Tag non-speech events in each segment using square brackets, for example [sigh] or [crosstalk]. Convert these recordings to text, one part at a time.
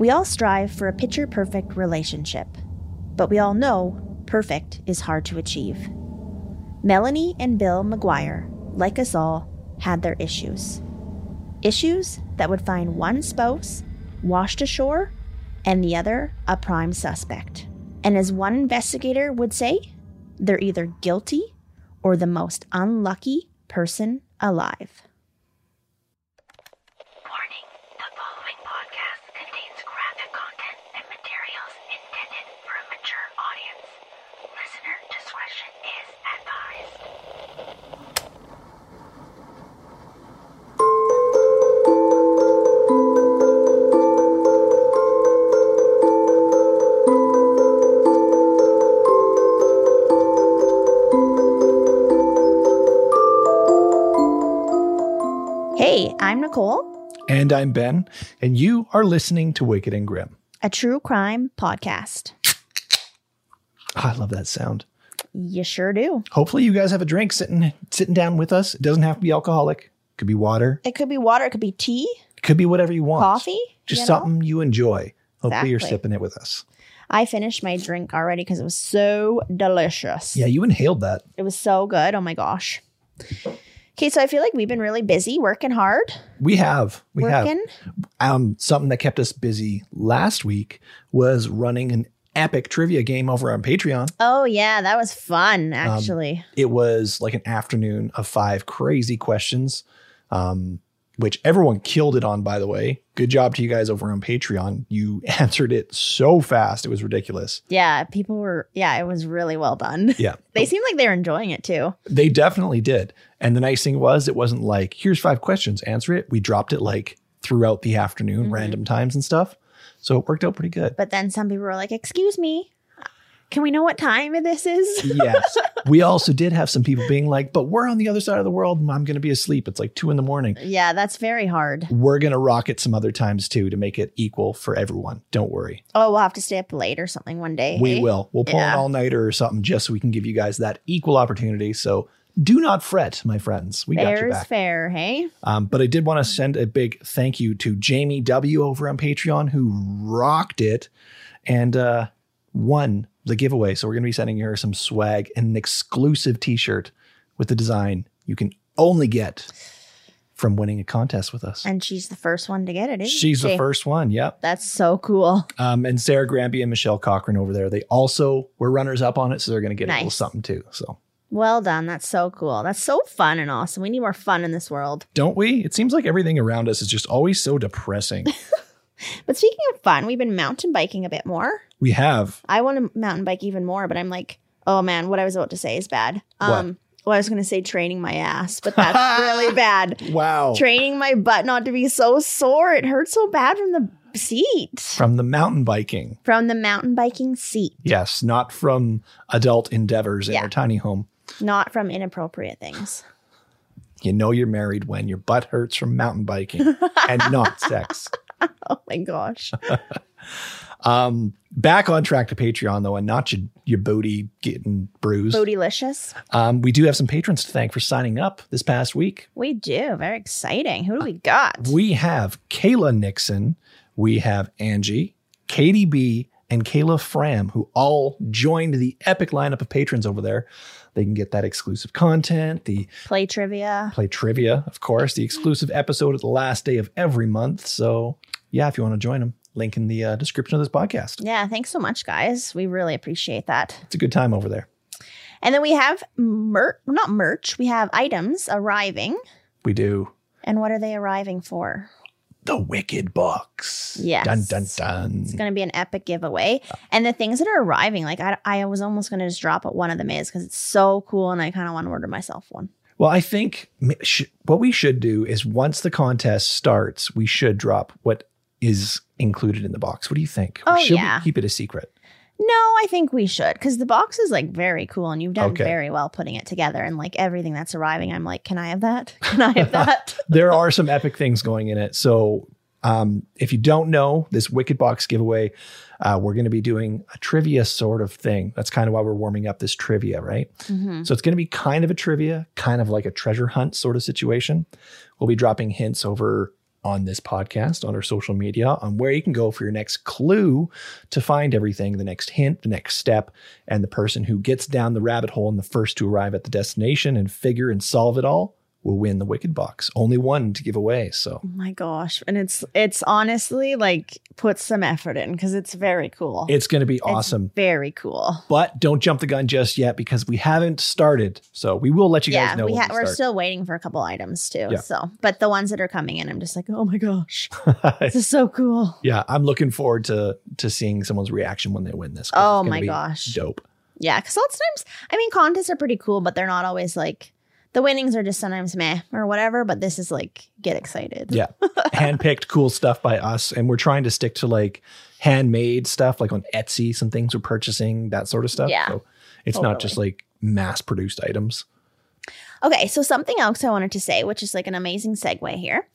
We all strive for a picture perfect relationship, but we all know perfect is hard to achieve. Melanie and Bill McGuire, like us all, had their issues. Issues that would find one spouse washed ashore and the other a prime suspect. And as one investigator would say, they're either guilty or the most unlucky person alive. I'm Nicole, And I'm Ben, and you are listening to Wicked and Grim. a true crime podcast. Ah, I love that sound. You sure do. Hopefully, you guys have a drink sitting sitting down with us. It doesn't have to be alcoholic. It could be water. It could be water, it could be tea, It could be whatever you want. coffee. Just you know? something you enjoy. Hopefully, you're sipping it with us. I finished my drink already because it was so delicious. Yeah, you inhaled that. It was so good. Oh my gosh. Okay, so I feel like we've been really busy, working hard, We have. We working. have. Um, something that kept us busy last week was running an epic trivia game over on Patreon. Oh yeah, that was Um, fun actually. It was like an afternoon of five crazy questions, um, which everyone killed it on, by the way. Good job to you guys over on Patreon. You [laughs] answered it so fast. It was ridiculous. yeah, people were. Yeah, it was really well done. [laughs] Yeah. They seemed like they were enjoying it too. They definitely did. And the nice thing was, it wasn't like, here's five questions, answer it. We dropped it like throughout the afternoon, Mhm. random times and stuff. So it worked out pretty good. But then some people were like, "Excuse me, can we know what time this is?" [laughs] yes. We also did have some people being like, but we're on the other side of the world. I'm going to be asleep. It's like two in the morning. yeah, that's very hard. We're going to rock it some other times too to make it equal for everyone. Don't worry. Oh, we'll have to stay up late or something one day. We hey? will. We'll pull Yeah. an all nighter or something just so we can give you guys that equal opportunity. So do not fret, my friends. We got Fair your is back. fair, hey? Um, but I did want to send a big thank you to Jamie W over on Patreon who rocked it and uh, won the giveaway. So we're going to be sending her some swag and an exclusive T-shirt with the design you can only get from winning a contest with us. And she's the first one to get it, She's she? the first one. Yep. That's so cool. Um, and Sarah Granby and Michelle Cochran over there. They also were runners up on it, so they're going to get a little something too. So Well done. That's so cool. That's so fun and awesome. We need more fun in this world. don't we? It seems like everything around us is just always so depressing. [laughs] But speaking of fun, we've been mountain biking a bit more. We have. I want to mountain bike even more, but I'm like, oh man, what I was about to say is bad. Um, well, I was going to say training my ass, but that's really [laughs] bad. Wow. Training my butt not to be so sore. It hurts so bad from the seat, From the mountain biking. from the mountain biking seat, Yes, not from adult endeavors in Yeah. our tiny home. not from inappropriate things. You know you're married when your butt hurts from mountain biking [laughs] and not sex. [laughs] Oh my gosh. Um, back on track to Patreon though, and not your, your booty getting bruised. Bootylicious. Um, we do have some patrons to thank for signing up this past week. We do. Very exciting. Who do we got? We have Kayla Nixon, we have Angie, Katie B, and Kayla Fram, who all joined the epic lineup of patrons over there. They can get that exclusive content, the Play trivia. play trivia, of course, the exclusive episode at the last day of every month. So, yeah, if you want to join them, link in the uh, description of this podcast. Yeah, thanks so much, guys. We really appreciate that. It's a good time over there. And then we have mer- not merch, we have items arriving. We do And what are they arriving for? the Wicked Box. Yes. Dun, dun, dun. It's going to be an epic giveaway. And the things that are arriving, like I, I was almost going to just drop what one of them is because it's so cool and I kind of want to order myself one. Well, I think sh- what we should do is once the contest starts, we should drop what is included in the box. What do you think? Oh, should yeah. we keep it a secret? No, I think we should because the box is like very cool and you've done Okay. very well putting it together. And like everything that's arriving, I'm like, can I have that? [laughs] Can I have that? [laughs] there are some epic things going in it. So, um, if you don't know this Wicked Box giveaway, uh, we're going to be doing a trivia sort of thing. That's kind of why we're warming up this trivia, right? Mhm. So it's going to be kind of a trivia, kind of like a treasure hunt sort of situation. We'll be dropping hints over on this podcast, on our social media, on where you can go for your next clue to find everything the next hint, the next step, and the person who gets down the rabbit hole and the first to arrive at the destination and figure and solve it all will win the Wicked Box. Only one to give away. So Oh my gosh. And it's it's honestly like put some effort in because it's very cool. it's going to be It's awesome. very cool. But don't jump the gun just yet because we haven't started. So we will let you yeah, guys know we ha- we we're start. still waiting for a couple items too. Yeah. So, but the ones that are coming in, I'm just like, oh my gosh, [laughs] this is so cool. yeah, I'm looking forward to to seeing someone's reaction when they win this. Oh my be gosh. dope. Yeah, because lots of times, I mean, contests are pretty cool, but they're not always like the winnings are just sometimes meh or whatever. But this is like get excited. Yeah, [laughs] handpicked cool stuff by us, and we're trying to stick to like handmade stuff, like on Etsy, some things we're purchasing, that sort of stuff. Yeah, so it's not just like mass produced items. Okay, so something else I wanted to say, which is like an amazing segue here,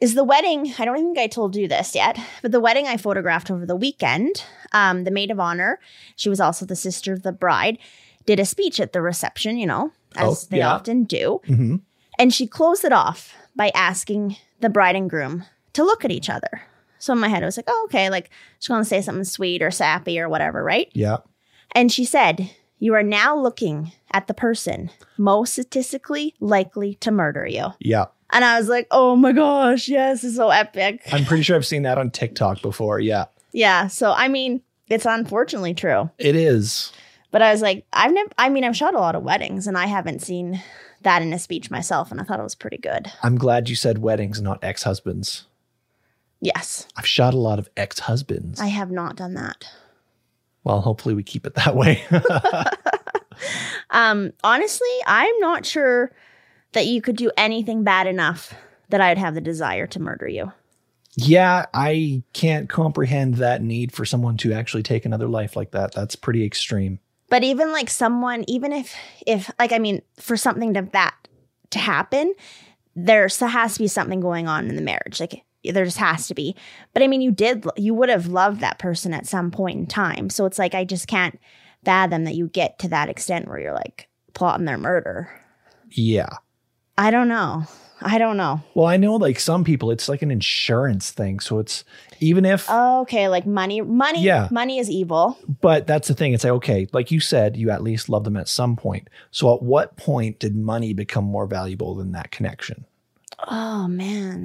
is the wedding. I don't think I told you this yet, but the wedding I photographed over the weekend, um, the maid of honor, she was also the sister of the bride, did a speech at the reception, you know, as Oh, they yeah. often do. hmm And she closed it off by asking the bride and groom to look at each other. So in my head, I was like, oh, okay, like she's going to say something sweet or sappy or whatever, right? Yeah, And she said, You are now looking at the person most statistically likely to murder you. yeah. And I was like, Oh my gosh, yes, it's so epic. I'm pretty sure I've seen that on TikTok before. Yeah, yeah. So, I mean, it's unfortunately true. it is. But I was like, I've never, I mean, I've shot a lot of weddings and I haven't seen that in a speech myself. And I thought it was pretty good. I'm glad you said weddings, not ex husbands. Yes, I've shot a lot of ex husbands. I have not done that. Well, hopefully we keep it that way. [laughs] Um, honestly, I'm not sure that you could do anything bad enough that I'd have the desire to murder you. yeah, I can't comprehend that need for someone to actually take another life like that. That's pretty extreme. But even like someone, even if if like I mean, for something to that to happen, there has to be something going on in the marriage. Like there just has to be. But I mean, you did you would have loved that person at some point in time. So it's like I just can't fathom that you get to that extent where you're like plotting their murder. Yeah. I don't know. I don't know. Well, I know like some people, it's like an insurance thing. So it's even if, Okay, like money, money, Yeah. money is evil. but that's the thing. It's like, okay, like you said, you at least love them at some point. So at what point did money become more valuable than that connection? Oh man.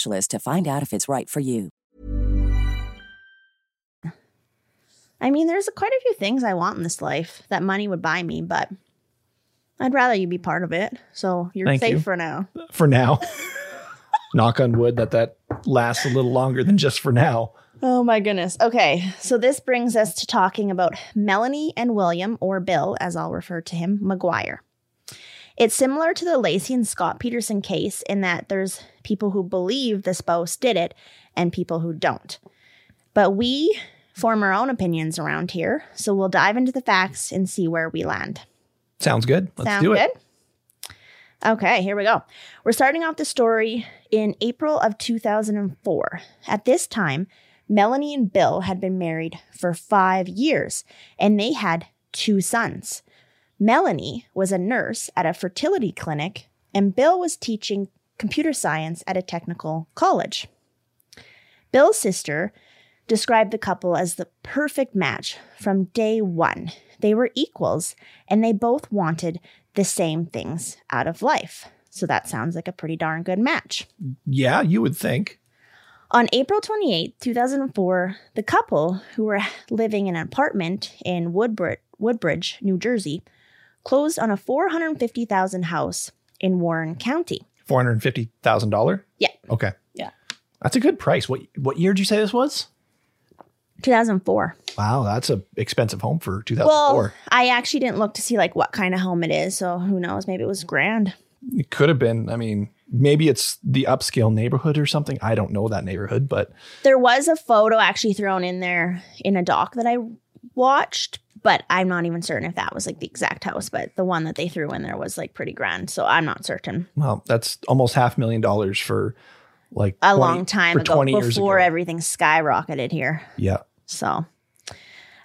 to find out if it's right for you. I mean, there's quite a few things I want in this life that money would buy me, but I'd rather you be part of it. So you're Thank safe you. for now. For now, [laughs] knock on wood that that lasts a little longer than just for now. Oh my goodness. Okay. So this brings us to talking about Melanie and William, or Bill, as I'll refer to him, McGuire. It's similar to the Laci and Scott Peterson case in that there's people who believe the spouse did it and people who don't. But we form our own opinions around here, so we'll dive into the facts and see where we land. Sounds good. Let's Sound do it. good? Okay, here we go. We're starting off the story in April of 2004. At this time, Melanie and Bill had been married for five years and they had two sons. Melanie was a nurse at a fertility clinic, and Bill was teaching computer science at a technical college. Bill's sister described the couple as the perfect match from day one. They were equals and they both wanted the same things out of life So that sounds like a pretty darn good match. Yeah, you would think. On April 28, 2004, the couple, who were living in an apartment in Woodbridge, Woodbridge New Jersey, closed on a 450,000 house in Warren County. Four hundred fifty thousand dollar. Yeah. Okay. Yeah. That's a good price. What what year did you say this was? 2004. Wow, that's a expensive home for 2004. Well. I actually didn't look to see like what kind of home it is, so who knows? Maybe it was grand. It could have been. I mean, maybe it's the upscale neighborhood or something. I don't know that neighborhood, but There was a photo actually thrown in there in a doc that I watched, but I'm not even certain if that was like the exact house. But the one that they threw in there was like pretty grand, so I'm not certain. well, that's almost half million dollars for like A 20 long time ago, before ago. everything skyrocketed here. yeah. So,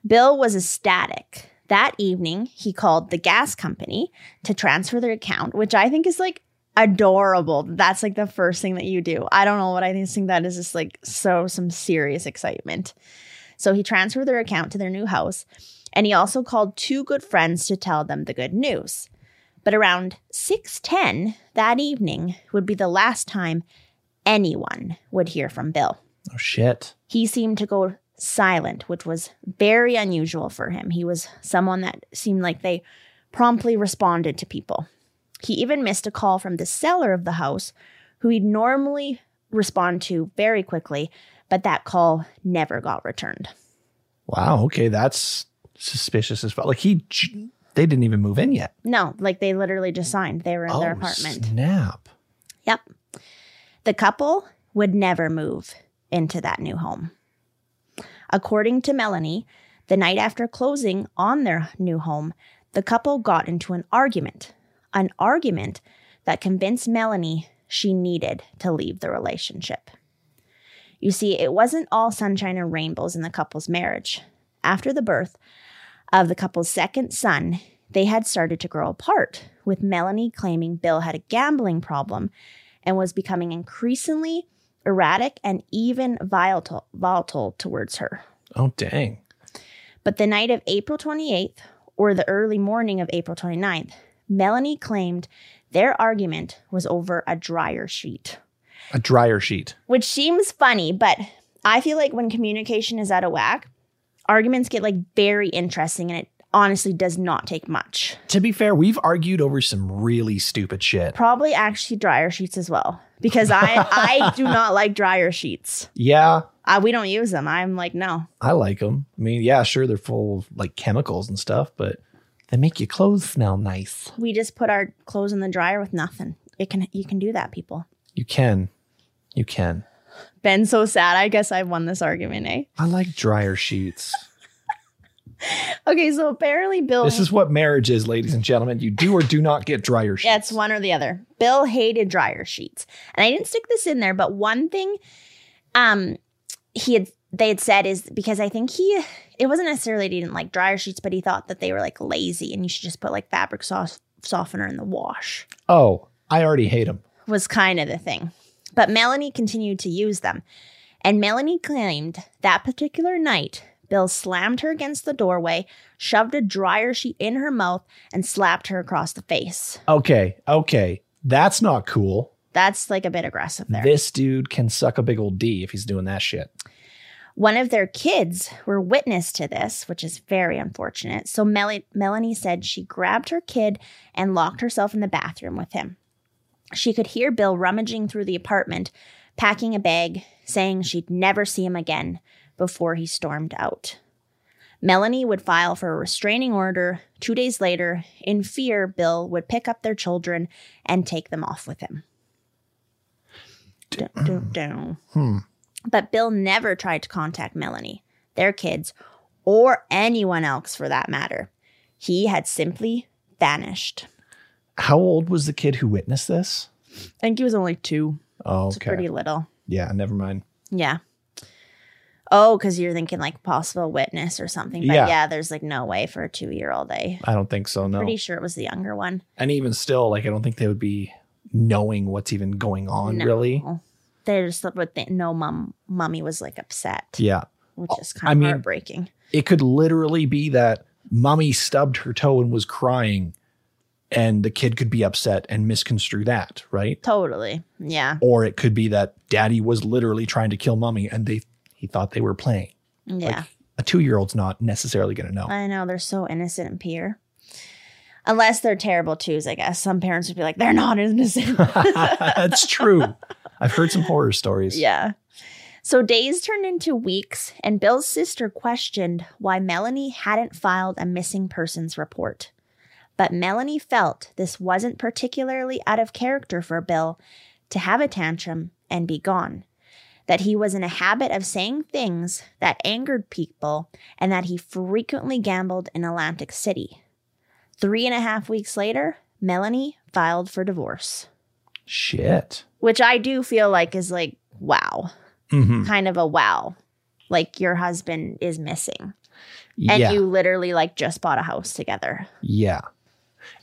Bill was ecstatic. That evening, he called the gas company to transfer their account, which I think is like adorable. That's like the first thing that you do. I don't know what I think that is just like so some serious excitement. So he transferred their account to their new house, and he also called two good friends to tell them the good news. But around 6:10 that evening would be the last time anyone would hear from Bill Oh shit. he seemed to go silent, which was very unusual for him. He was someone that seemed like they promptly responded to people. He even missed a call from the seller of the house, who he'd normally respond to very quickly, but that call never got returned. Wow. Okay, that's suspicious as well. Like he, they didn't even move in yet. No, like they literally just signed. They were in their Oh, apartment. Snap. Yep. The couple would never move into that new home. According to Melanie, the night after closing on their new home, the couple got into an argument. An argument that convinced Melanie she needed to leave the relationship. You see, it wasn't all sunshine and rainbows in the couple's marriage. After the birth of the couple's second son, they had started to grow apart, with Melanie claiming Bill had a gambling problem and was becoming increasingly erratic and even volatile, volatile towards her. Oh dang. But the night of April 28th, or the early morning of April 29th, Melanie claimed their argument was over a dryer sheet, A dryer sheet. which seems funny, but I feel like when communication is out of whack, arguments get like very interesting and it honestly does not take much. To be fair, we've argued over some really stupid shit. Probably actually dryer sheets as well because I I [laughs] do not like dryer sheets. Yeah, Uh, we don't use them. I'm like no. I like them. I mean, yeah, sure, they're full of like chemicals and stuff, but they make your clothes smell nice. We just put our clothes in the dryer with nothing. It can you can do that, people. You can. You can. Ben's so sad. I guess I won this argument, eh? I like dryer sheets. [laughs] Okay, so apparently Bill This is what marriage is, ladies and gentlemen. You do or do not get dryer sheets. Yeah, it's one or the other. Bill hated dryer sheets. And I didn't stick this in there, but one thing um he had they had said is because I think he it wasn't necessarily he didn't like dryer sheets, but he thought that they were like lazy and you should just put like fabric sauce softener in the wash. Oh, I already hate them. was kind of the thing. But Melanie continued to use them. And Melanie claimed that particular night, Bill slammed her against the doorway, shoved a dryer sheet in her mouth, and slapped her across the face. Okay, okay. That's not cool. That's like a bit aggressive there. This dude can suck a big old D if he's doing that shit. One of their kids were witness to this, which is very unfortunate. So Mel- Melanie said she grabbed her kid and locked herself in the bathroom with him. She could hear Bill rummaging through the apartment, packing a bag, saying she'd never see him again before he stormed out. Melanie would file for a restraining order. Two days later, in fear, Bill would pick up their children and take them off with him. Dun, dun, dun. Hmm. But Bill never tried to contact Melanie, their kids, or anyone else for that matter. He had simply vanished. How old was the kid who witnessed this? I think he was only two. Oh, okay. pretty little. yeah, never mind. Yeah. Oh, because you're thinking like possible witness or something. But Yeah. yeah, there's like no way for a two year old. I I don't think so. No. pretty sure it was the younger one. and even still, like, I don't think they would be knowing what's even going on, No. really. They just would think no mom mummy was like upset, Yeah. which oh, is kind I of mean- heartbreaking. It could literally be that mommy stubbed her toe and was crying and the kid could be upset and misconstrue that, right? Totally. Yeah. Or it could be that daddy was literally trying to kill mommy and they he thought they were playing. Yeah. A two year old's not necessarily going to know. I know they're so innocent and pure. Unless they're terrible twos, I guess. Some parents would be like, they're not innocent. [laughs] That's true. I've heard some horror stories. yeah. So days turned into weeks, and Bill's sister questioned why Melanie hadn't filed a missing persons report. But Melanie felt this wasn't particularly out of character for Bill to have a tantrum and be gone. That he was in a habit of saying things that angered people and that he frequently gambled in Atlantic City. Three and a half weeks later, Melanie filed for divorce, Shit. which I do feel like is like, wow, hmm kind of a wow. Like your husband is missing and Yeah. you literally like just bought a house together. yeah.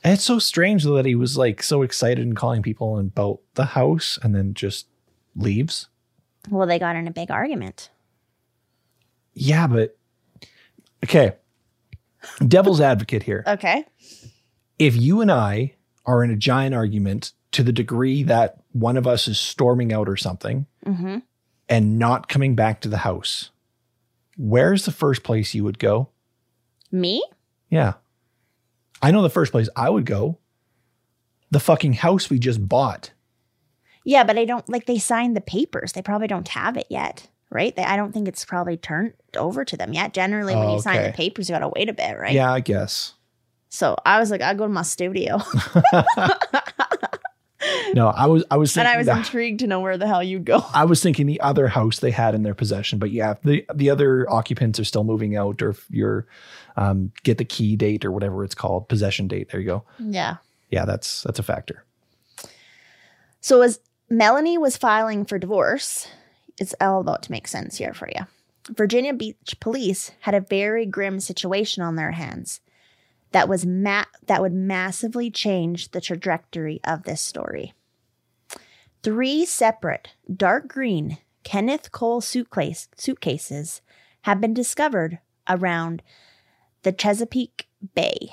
And it's so strange that he was like so excited and calling people about the house and then just leaves. Well, they got in a big argument. Yeah, but okay. Devil's advocate here. Okay. if you and I are in a giant argument to the degree that one of us is storming out or something Mm-hmm. and not coming back to the house, where's the first place you would go? Me? Yeah. I know the first place I would go. The fucking house we just bought. Yeah, but I don't like they signed the papers. They probably don't have it yet, right? They, I don't think it's probably turned over to them yet. Generally, when Oh, you sign the papers, you got to wait a bit, right? Yeah, I guess. So I was like, I'd go to my studio. [laughs] [laughs] No, I was I was and I was the- intrigued to know where the hell you'd go. [laughs] I was thinking the other house they had in their possession, but yeah, the the other occupants are still moving out, or if you're um, get the key date or whatever it's called, possession date. There you go. Yeah. Yeah, that's that's a factor. So as Melanie was filing for divorce, it's all about to make sense here for you. Virginia Beach police had a very grim situation on their hands that was ma- that would massively change the trajectory of this story. Three separate dark green Kenneth Cole suitcase suitcases have been discovered around the Chesapeake Bay.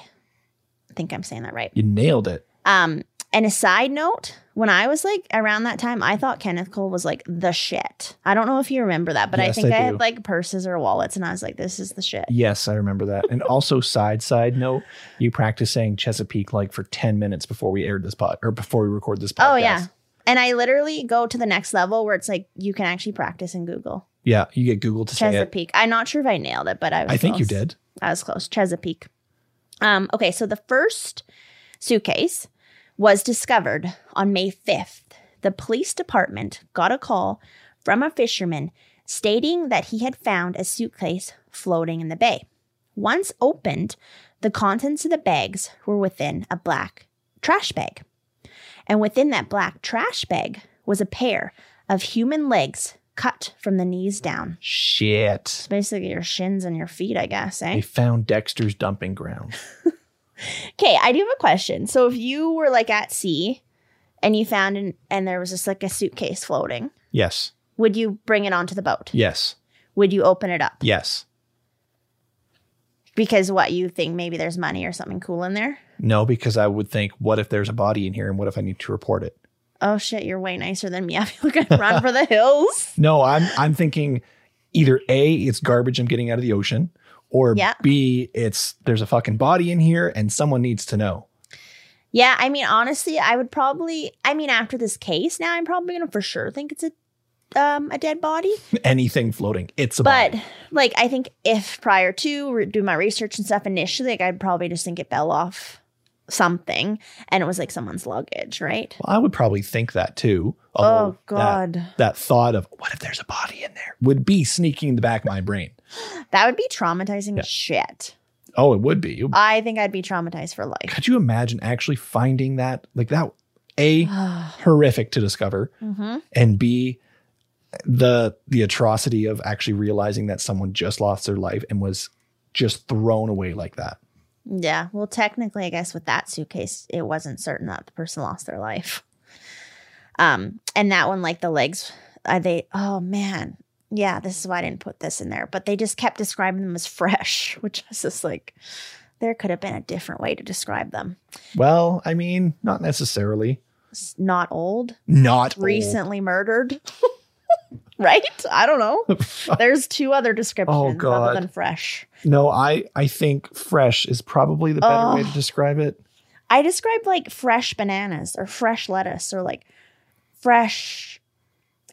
I think I'm saying that right. You nailed it. Um, and a side note, when I was like around that time, I thought Kenneth Cole was like the shit. I don't know if you remember that, but I think I I, had like purses or wallets, and I was like, this is the shit. Yes, I remember that. And also, side side note, you practiced saying Chesapeake like for ten minutes before we aired this pod or before we record this podcast. Oh yeah. And I literally go to the next level where it's like you can actually practice in Google. Yeah. You get Google to say. Chesapeake. I'm not sure if I nailed it, but I was I think you did. I was close. Chesapeake. Um, okay, so the first suitcase was discovered on May 5th. The police department got a call from a fisherman stating that he had found a suitcase floating in the bay. Once opened, the contents of the bags were within a black trash bag. And within that black trash bag was a pair of human legs cut from the knees down. Shit. It's basically your shins and your feet, I guess, eh? They found Dexter's dumping ground. [laughs] Okay, I do have a question. So if you were like at sea and you found an, and there was just like a suitcase floating, Yes. would you bring it onto the boat? Yes. Would you open it up? Yes. Because what you think maybe there's money or something cool in there? No, because I would think, what if there's a body in here and what if I need to report it? Oh shit, you're way nicer than me. [laughs] I feel like I run for the hills. [laughs] No, I'm I'm thinking either A, it's garbage I'm getting out of the ocean, or Yeah. B, it's there's a fucking body in here and someone needs to know. Yeah, I mean honestly, I would probably I mean after this case now I'm probably gonna for sure think it's a um a dead body. [laughs] Anything floating, it's a But body. like I think if prior to re- do my research and stuff initially, like I'd probably just think it fell off something and it was like someone's luggage, right? Well, I would probably think that too. Oh although that- god. That, thought of what if there's a body in there would be sneaking in the back of my brain. That would be traumatizing Yeah. shit. Oh, it would be. I think I'd be traumatized for life. Could you imagine actually finding that? Like that A [sighs] horrific to discover hmm and B the the atrocity of actually realizing that someone just lost their life and was just thrown away like that. Yeah. Well, technically, I guess with that suitcase, it wasn't certain that the person lost their life. Um, and that one, like the legs, uh, they, oh man, yeah, this is why I didn't put this in there. But they just kept describing them as fresh, [laughs] which is just like, There could have been a different way to describe them. Well, I mean, not necessarily. Not old, Not old. recently murdered. [laughs] [laughs] right? I don't know. [laughs] There's two other descriptions Oh, God. other than fresh. No, I I think fresh is probably the better way to Oh. describe it. I describe like fresh bananas or fresh lettuce or like fresh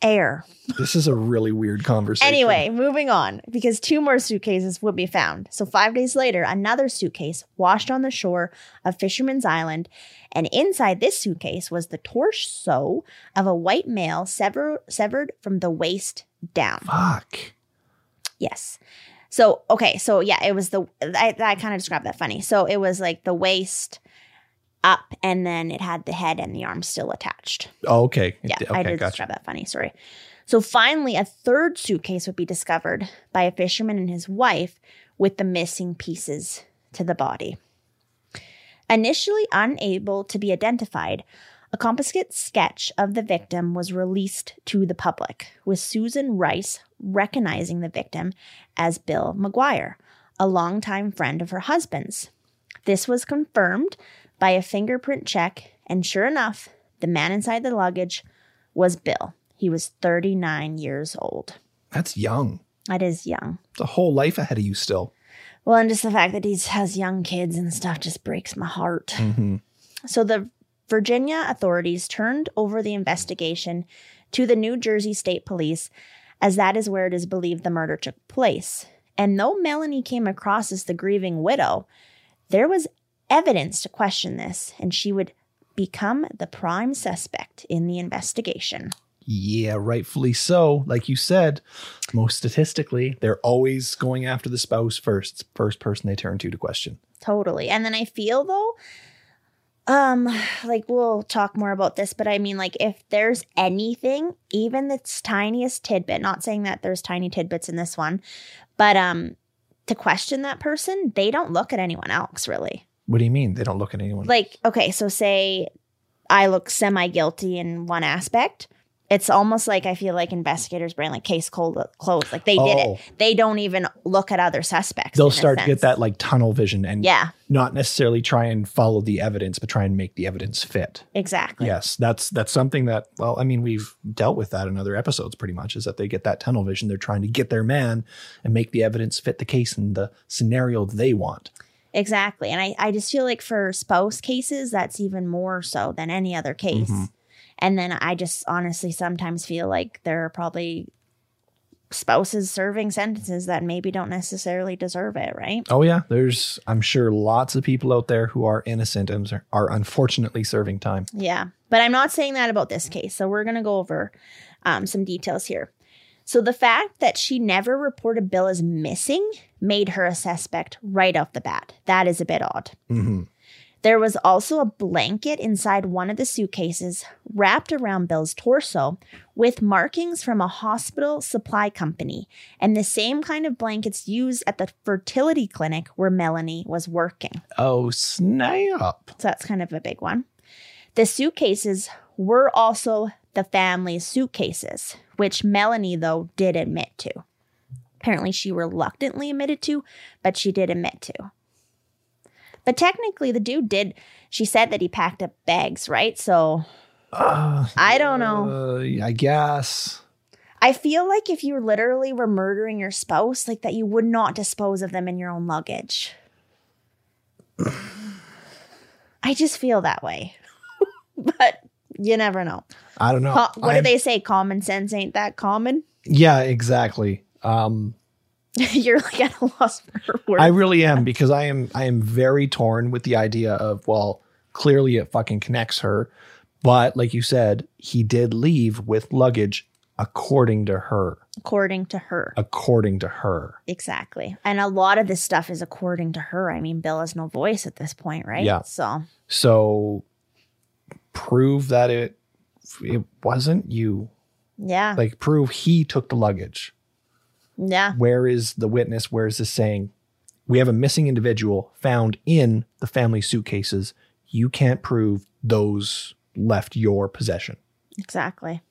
air. This is a really weird conversation. Anyway, moving on because two more suitcases would be found. So, five days later, another suitcase washed on the shore of Fisherman's Island. And inside this suitcase was the torso of a white male sever- severed from the waist down. fuck. Yes. So, okay. So, yeah, it was the, I, I kind of described that funny. So, it was like the waist up and then it had the head and the arms still attached. Oh, okay. Yeah, okay, I did gotcha. describe that funny. Sorry. So finally, a third suitcase would be discovered by a fisherman and his wife with the missing pieces to the body. Initially unable to be identified, a composite sketch of the victim was released to the public, with Susan Rice recognizing the victim as Bill McGuire, a longtime friend of her husband's. This was confirmed by a fingerprint check, and sure enough, the man inside the luggage was Bill. He was 39 years old. That's young. That is young. It's a whole life ahead of you still. Well, and just the fact that he has young kids and stuff just breaks my heart. hmm So the Virginia authorities turned over the investigation to the New Jersey State Police, as that is where it is believed the murder took place. And though Melanie came across as the grieving widow, there was evidence to question this, and she would become the prime suspect in the investigation. Yeah, rightfully so. Like you said, most statistically, they're always going after the spouse first. First person they turn to to question. Totally. And then I feel though, um, like we'll talk more about this, but I mean, like if there's anything, even the tiniest tidbit, not saying that there's tiny tidbits in this one, but um, to question that person, they don't look at anyone else really. What do you mean? They don't look at anyone. Like, okay, so say I look semi guilty in one aspect. It's almost like I feel like investigators' brain, like case cold closed, like they did Oh. it. They don't even look at other suspects. They'll in a start to get that like tunnel vision and Yeah, not necessarily try and follow the evidence, but try and make the evidence fit. exactly. Yes, that's that's something that well, I mean, we've dealt with that in other episodes pretty much is that they get that tunnel vision. They're trying to get their man and make the evidence fit the case and the scenario they want. Exactly. And I, I just feel like for spouse cases, that's even more so than any other case. Mhm. And then I just honestly sometimes feel like there are probably spouses serving sentences that maybe don't necessarily deserve it, right? Oh yeah, there's I'm sure lots of people out there who are innocent and are- are unfortunately serving time. Yeah. But I'm not saying that about this case. So we're going to go over um, some details here. So the fact that she never reported Bill as missing made her a suspect right off the bat. That is a bit odd. hmm There was also a blanket inside one of the suitcases wrapped around Bill's torso with markings from a hospital supply company and the same kind of blankets used at the fertility clinic where Melanie was working. Oh snap! So that's kind of a big one. The suitcases were also the family's suitcases, which Melanie, though, did admit to. Apparently, she reluctantly admitted to, but she did admit to. But technically, the dude did. She said that he packed up bags, right? So Uh, I don't know. uh, I guess. I feel like if you literally were murdering your spouse, like that, you would not dispose of them in your own luggage. [sighs] I just feel that way. [laughs] but you never know. I don't know. Co- what I'm- do they say? Common sense ain't that common? Yeah, exactly. Um, [laughs] You're like at a loss for words. I really am because I am I am very torn with the idea of well, clearly it fucking connects her, but like you said, he did leave with luggage according to her. according to her. According to her. Exactly. And a lot of this stuff is according to her. I mean, Bill has no voice at this point, right? Yeah. So, So prove that it it wasn't you. yeah. Like prove he took the luggage. yeah. Where is the witness? Where is this saying? We have a missing individual found in the family suitcases. You can't prove those left your possession. Exactly.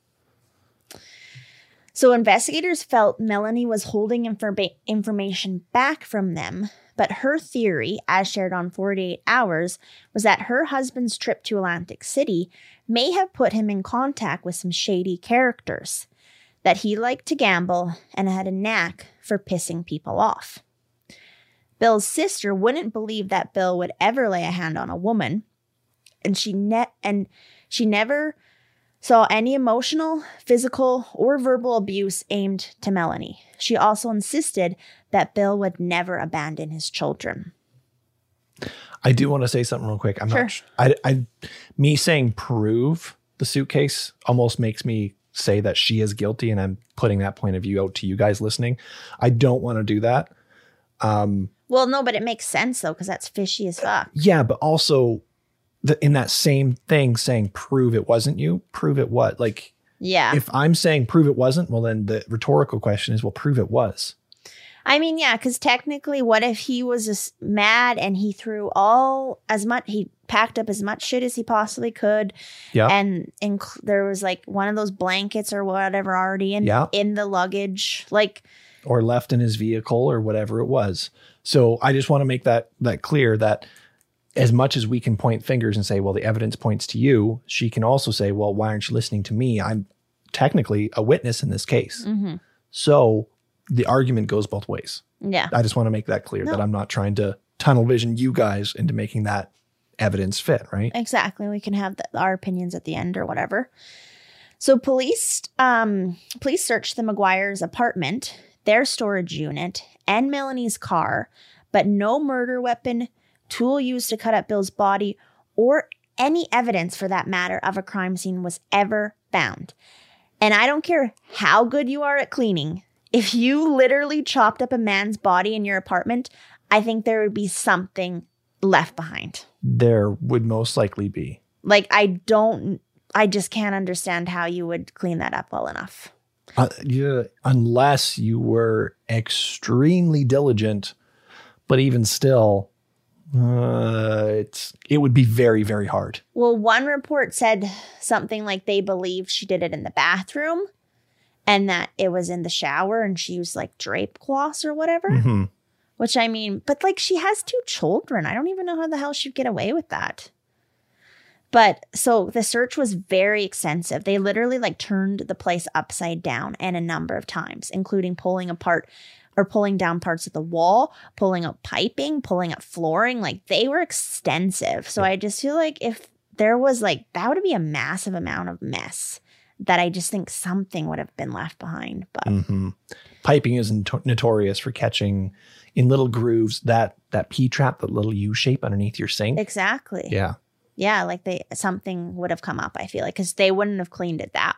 So investigators felt Melanie was holding informa- information back from them But her theory, as shared on 48 Hours, was that her husband's trip to Atlantic City may have put him in contact with some shady characters, that he liked to gamble and had a knack for pissing people off. Bill's sister wouldn't believe that Bill would ever lay a hand on a woman, and she ne- and she never saw any emotional, physical, or verbal abuse aimed to Melanie. She also insisted that Bill would never abandon his children. I do want to say something real quick. I'm Sure. not. I, I, me saying prove the suitcase almost makes me say that she is guilty, and I'm putting that point of view out to you guys listening. I don't want to do that. Um, Well, no, but it makes sense though, because that's fishy as fuck. yeah, but also, the, in that same thing, saying prove it wasn't you. Prove it what? Like, Yeah. if I'm saying prove it wasn't, well, then the rhetorical question is, well, prove it was. I mean, yeah, because technically, what if he was just mad and he threw all as much, he packed up as much shit as he possibly could. Yeah. And inc- there was like one of those blankets or whatever already in, Yeah. in the luggage. Like, or left in his vehicle or whatever it was. So I just want to make that that clear that as much as we can point fingers and say, well, the evidence points to you, she can also say, well, why aren't you listening to me? I'm technically a witness in this case. mhm. So the argument goes both ways. yeah. I just want to make that clear that I'm not trying to tunnel vision you guys into making that evidence fit, right? Exactly. We can have the, our opinions at the end or whatever. So police um police searched the McGuire's apartment, their storage unit, and Melanie's car, but no murder weapon, tool used to cut up Bill's body, or any evidence for that matter of a crime scene was ever found. And I don't care how good you are at cleaning. If you literally chopped up a man's body in your apartment, I think there would be something left behind. There would most likely be. Like I don't I just can't understand how you would clean that up well enough. Uh, yeah, unless you were extremely diligent, but even still, uh, it's it would be very very hard. Well, one report said something like they believed she did it in the bathroom and that it was in the shower and she used like drape cloths or whatever. Mhm. Which I mean, but like she has two children. I don't even know how the hell she'd get away with that. But so the search was very extensive. They literally like turned the place upside down and a number of times, including pulling apart or pulling down parts of the wall, pulling up piping, pulling up flooring. Like they were extensive. So I just feel like if there was like that would be a massive amount of mess that I just think something would have been left behind. But Mhm. Piping is noto- notorious for catching in little grooves that that P trap, that little U shape underneath your sink. exactly. Yeah, Yeah, like they something would have come up. I feel like because they wouldn't have cleaned it that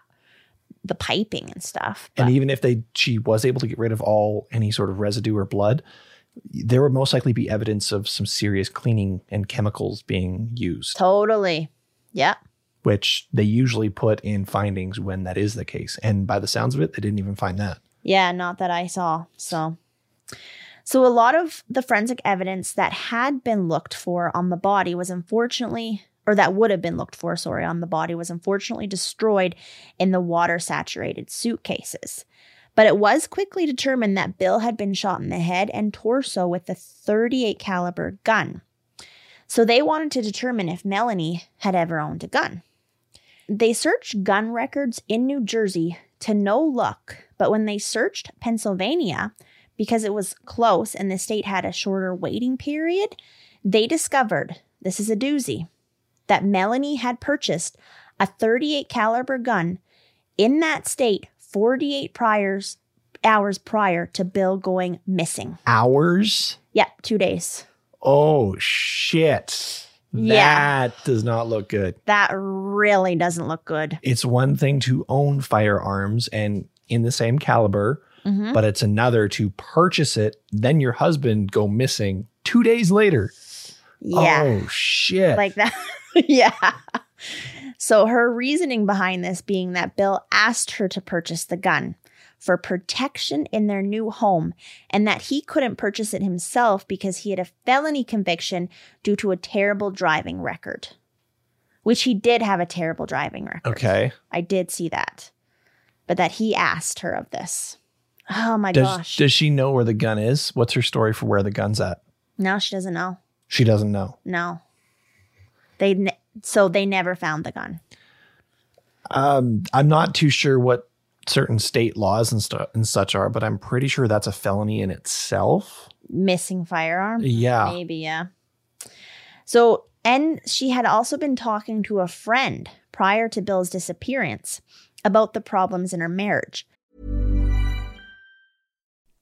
the piping and stuff. and even if they she was able to get rid of all any sort of residue or blood, there would most likely be evidence of some serious cleaning and chemicals being used. totally. Yeah. Which they usually put in findings when that is the case. And by the sounds of it, they didn't even find that. Yeah, not that I saw. So so a lot of the forensic evidence that had been looked for on the body was unfortunately or that would have been looked for, sorry, on the body was unfortunately destroyed in the water saturated suitcases. But it was quickly determined that Bill had been shot in the head and torso with a 38 caliber gun. So they wanted to determine if Melanie had ever owned a gun. They searched gun records in New Jersey to no luck, but when they searched Pennsylvania, because it was close and the state had a shorter waiting period, they discovered this is a doozy that Melanie had purchased a 38 caliber gun in that state 48 priors hours prior to Bill going missing. Hours? Yep, 2 days. Oh, shit. Yeah. That does not look good. That really doesn't look good. It's one thing to own firearms and in the same caliber, Mhm. but it's another to purchase it, then your husband go missing two days later. Yeah. Oh, shit. like that. [laughs] yeah. So her reasoning behind this being that Bill asked her to purchase the gun for protection in their new home and that he couldn't purchase it himself because he had a felony conviction due to a terrible driving record. Which he did have a terrible driving record. okay. I did see that. But that he asked her of this. Oh my Does, gosh. does she know where the gun is? What's her story for where the gun's at? No, she doesn't know. She doesn't know. No. They ne- so they never found the gun. Um, I'm not too sure what certain state laws and stuff and such are, but I'm pretty sure that's a felony in itself. Missing firearm. Yeah. Maybe, yeah. So, and she had also been talking to a friend prior to Bill's disappearance about the problems in her marriage.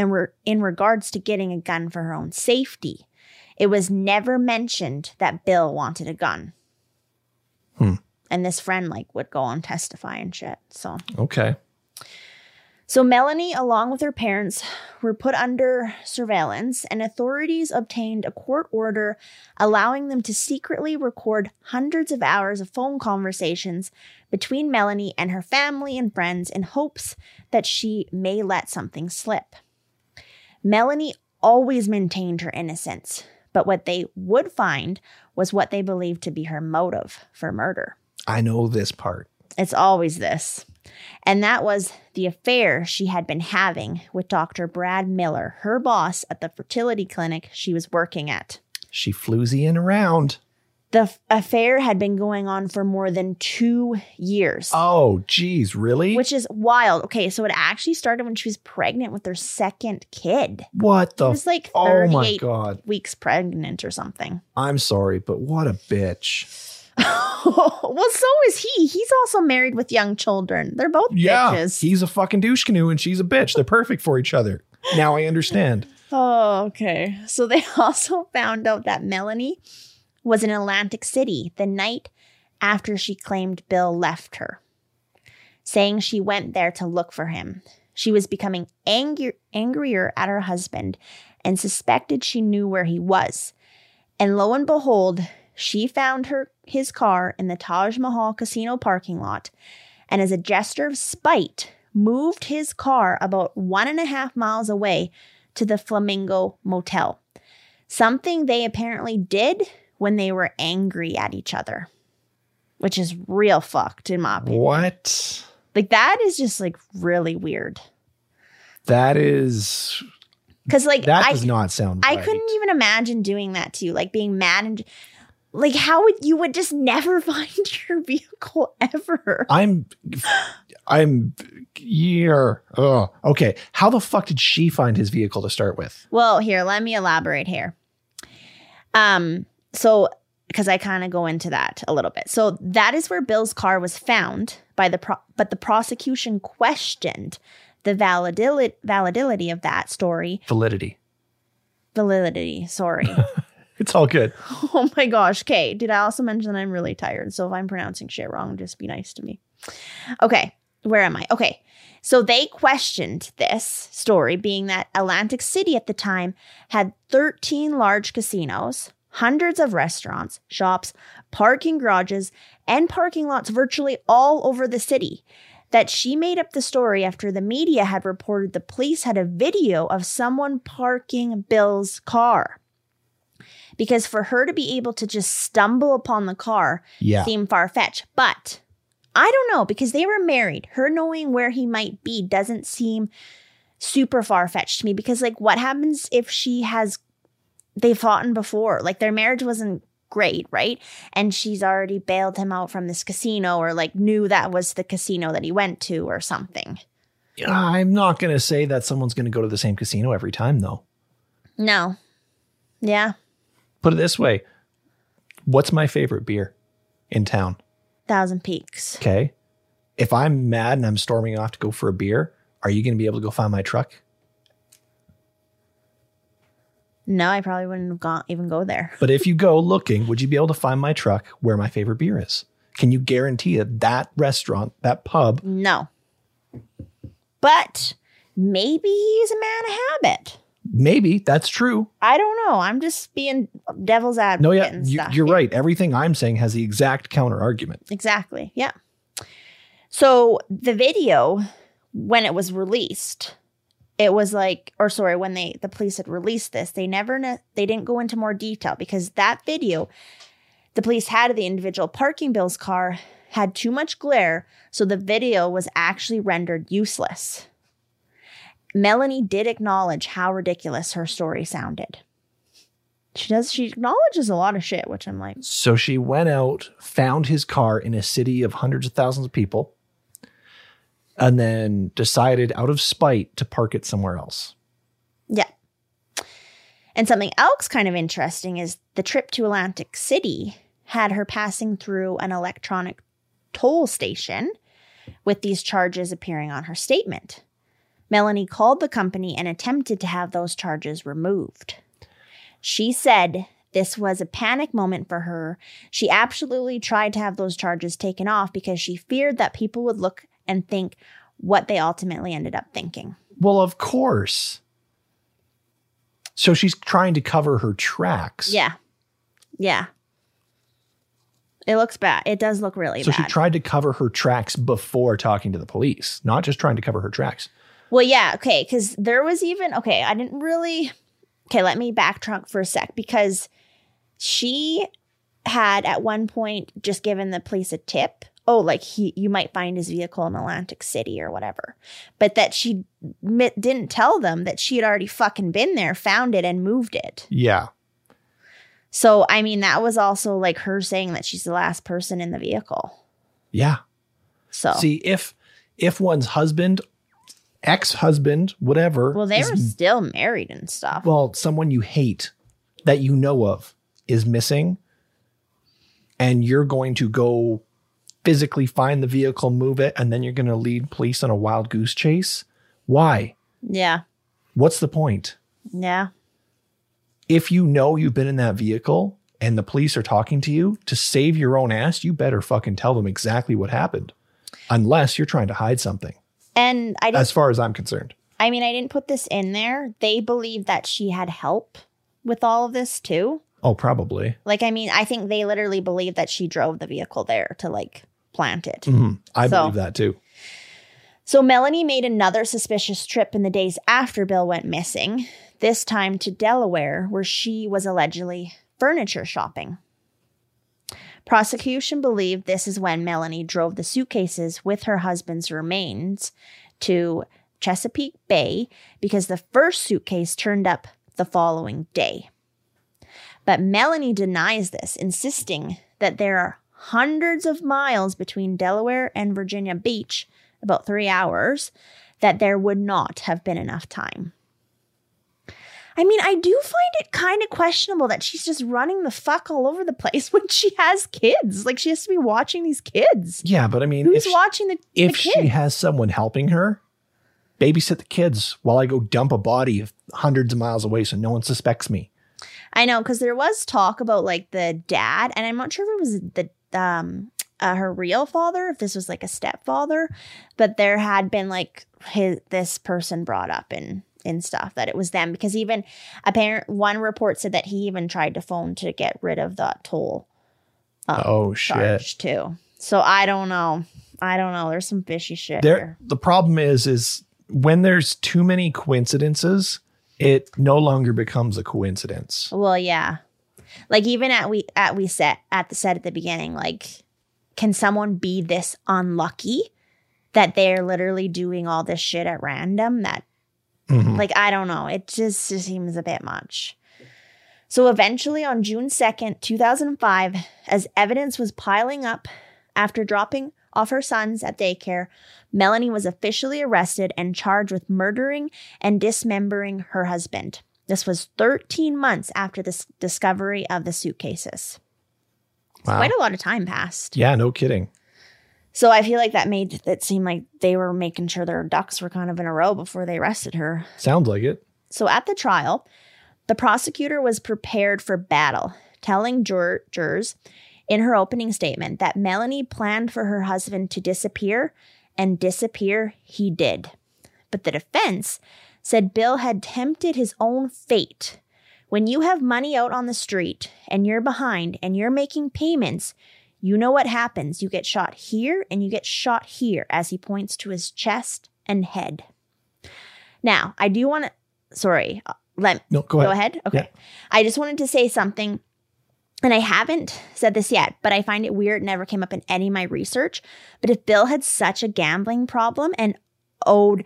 And we're in regards to getting a gun for her own safety. It was never mentioned that Bill wanted a gun. Hmm. And this friend like would go on testify and shit. So Okay. So Melanie, along with her parents, were put under surveillance, and authorities obtained a court order allowing them to secretly record hundreds of hours of phone conversations between Melanie and her family and friends in hopes that she may let something slip. Melanie always maintained her innocence, but what they would find was what they believed to be her motive for murder. I know this part. It's always this. And that was the affair she had been having with Dr. Brad Miller, her boss at the fertility clinic she was working at. She floozying around. The f- affair had been going on for more than two years, Oh, geez, really? which is wild. Okay, so it actually started when she was pregnant with their second kid. what the? It was like oh 38 my god! weeks pregnant or something. I'm sorry, but what a bitch. [laughs] well, so is he. He's also married with young children. They're both Yeah, bitches. he's a fucking douche canoe and she's a bitch. They're perfect for each other. Now I understand. [laughs] Oh, okay. So they [laughs] also found out that Melanie was in Atlantic City the night after she claimed Bill left her, saying she went there to look for him. She was becoming angry, angrier at her husband and suspected she knew where he was. And lo and behold, she found her his car in the Taj Mahal casino parking lot, and as a gesture of spite, moved his car about one and a half miles away to the Flamingo Motel. Something they apparently did when they were angry at each other, which is real fucked in my opinion. What? Like that is just like really weird. That is Cause like that I, does not sound. I right. couldn't even imagine doing that to you, like being mad and like how would you would just never [laughs] find your vehicle ever. I'm. I'm. Here. Oh, okay. How the fuck did she find his vehicle to start with? Well, here, let me elaborate here. Um, so because I kind of go into that a little bit. So that is where Bill's car was found by the pro- but the prosecution questioned the validity validity of that story. Validity. Validity, sorry. [laughs] It's all good. [laughs] oh my gosh. Okay. Did I also mention that I'm really tired? So if I'm pronouncing shit wrong, just be nice to me. Okay. Where am I? Okay. So they questioned this story, being that Atlantic City at the time had 13 large casinos, hundreds of restaurants, shops, parking garages, and parking lots virtually all over the city. That she made up the story after the media had reported the police had a video of someone parking Bill's car because for her to be able to just stumble upon the car Yeah. seemed far fetched. But I don't know because they were married. Her knowing where he might be doesn't seem super far fetched to me because, like, what happens if she has, they fought in before? Like, their marriage wasn't great, right? And she's already bailed him out from this casino or, like, knew that was the casino that he went to or something. I'm not going to say that someone's going to go to the same casino every time, though. No. Yeah. Put it this way What's my favorite beer in town? Thousand Peaks. Okay. If I'm mad and I'm storming off to go for a beer, are you going to be able to go find my truck? No, I probably wouldn't have gone even go there. But if you go looking, would you be able to find my truck where my favorite beer is? Can you guarantee that that restaurant, that pub, No. But maybe he's a man of habit. maybe that's true. I don't know. I'm just being devil's advocate. No, yeah, and you, stuff you're here. right. Everything I'm saying has the exact counter argument. Exactly. Yeah. So the video, when it was released, it was like, or sorry, when they the police had released this, they never ne- they didn't go into more detail because that video, the police had of the individual parking Bill's car had too much glare, so the video was actually rendered useless. Melanie did acknowledge how ridiculous her story sounded. She does. She acknowledges a lot of shit, which I'm like, So she went out, found his car in a city of hundreds of thousands of people, and then decided out of spite to park it somewhere else. Yeah. And something else kind of interesting is the trip to Atlantic City had her passing through an electronic toll station with these charges appearing on her statement. Melanie called the company and attempted to have those charges removed. She said this was a panic moment for her. She absolutely tried to have those charges taken off because she feared that people would look and think what they ultimately ended up thinking. Well, of course. So she's trying to cover her tracks. Yeah. Yeah. It looks bad. It does look really So bad. So she tried to cover her tracks before talking to the police, not just trying to cover her tracks. well, yeah, okay, because there was even okay, I didn't really okay, let me backtrack for a sec because she had at one point just given the police a tip. Oh, like he you might find his vehicle in Atlantic City or whatever. But that she mi- didn't tell them that she had already fucking been there, found it and moved it. Yeah. So, I mean, that was also like her saying that she's the last person in the vehicle. Yeah. So, See, if if one's husband, ex-husband, whatever, well, they is- were still married and stuff. well, someone you hate that you know of is missing, and you're going to go physically find the vehicle, move it, and then you're going to lead police on a wild goose chase. Why? yeah. What's the point? Yeah. If you know you've been in that vehicle and the police are talking to you to save your own ass, you better fucking tell them exactly what happened. Unless you're trying to hide something, And I as far as I'm concerned. I mean, I didn't put this in there. They believe that she had help with all of this too. Oh, probably. Like, I mean, I think they literally believe that she drove the vehicle there to like plant it. Mhm. I So- believe that too. So Melanie made another suspicious trip in the days after Bill went missing, this time to Delaware, where she was allegedly furniture shopping. Prosecution believed this is when Melanie drove the suitcases with her husband's remains to Chesapeake Bay because the first suitcase turned up the following day. But Melanie denies this, insisting that there are hundreds of miles between Delaware and Virginia Beach, about three hours, that there would not have been enough time. I mean, I do find it kind of questionable that she's just running the fuck all over the place [laughs] when she has kids. Like, she has to be watching these kids. Yeah, but I mean, Who's if, watching the, the if kids? she has someone helping her, babysit the kids while I go dump a body hundreds of miles away so no one suspects me. I know because there was talk about like the dad, and I'm not sure if it was the um uh, her real father, if this was like a stepfather, but there had been like his this person brought up in in stuff that it was them because even a parent one report said that he even tried to phone to get rid of that toll um, oh shit. too. So I don't know. I don't know. There's some fishy shit There here. the problem is is when there's too many coincidences, it no longer becomes a coincidence. Well, yeah. Like even at we at we set at the set at the beginning, like can someone be this unlucky that they're literally doing all this shit at random that Mhm. like I don't know, it just, just seems a bit much. So eventually on June 2nd, 2005, as evidence was piling up after dropping off her sons at daycare, Melanie was officially arrested and charged with murdering and dismembering her husband. This was 13 months after the discovery of the suitcases. Wow. Quite a lot of time passed. yeah, no kidding. So I feel like that made it seem like they were making sure their ducks were kind of in a row before they arrested her. Sounds like it. So at the trial, the prosecutor was prepared for battle, telling jur- jurors in her opening statement that Melanie planned for her husband to disappear, and disappear he did. But the defense said Bill had tempted his own fate. When you have money out on the street and you're behind and you're making payments, you know what happens. You get shot here and you get shot here as he points to his chest and head. Now, I do want to, sorry, uh, let No, go go ahead. ahead. Okay. Yeah. I just wanted to say something, and I haven't said this yet, but I find it weird. It never came up in any of my research. But if Bill had such a gambling problem and owed,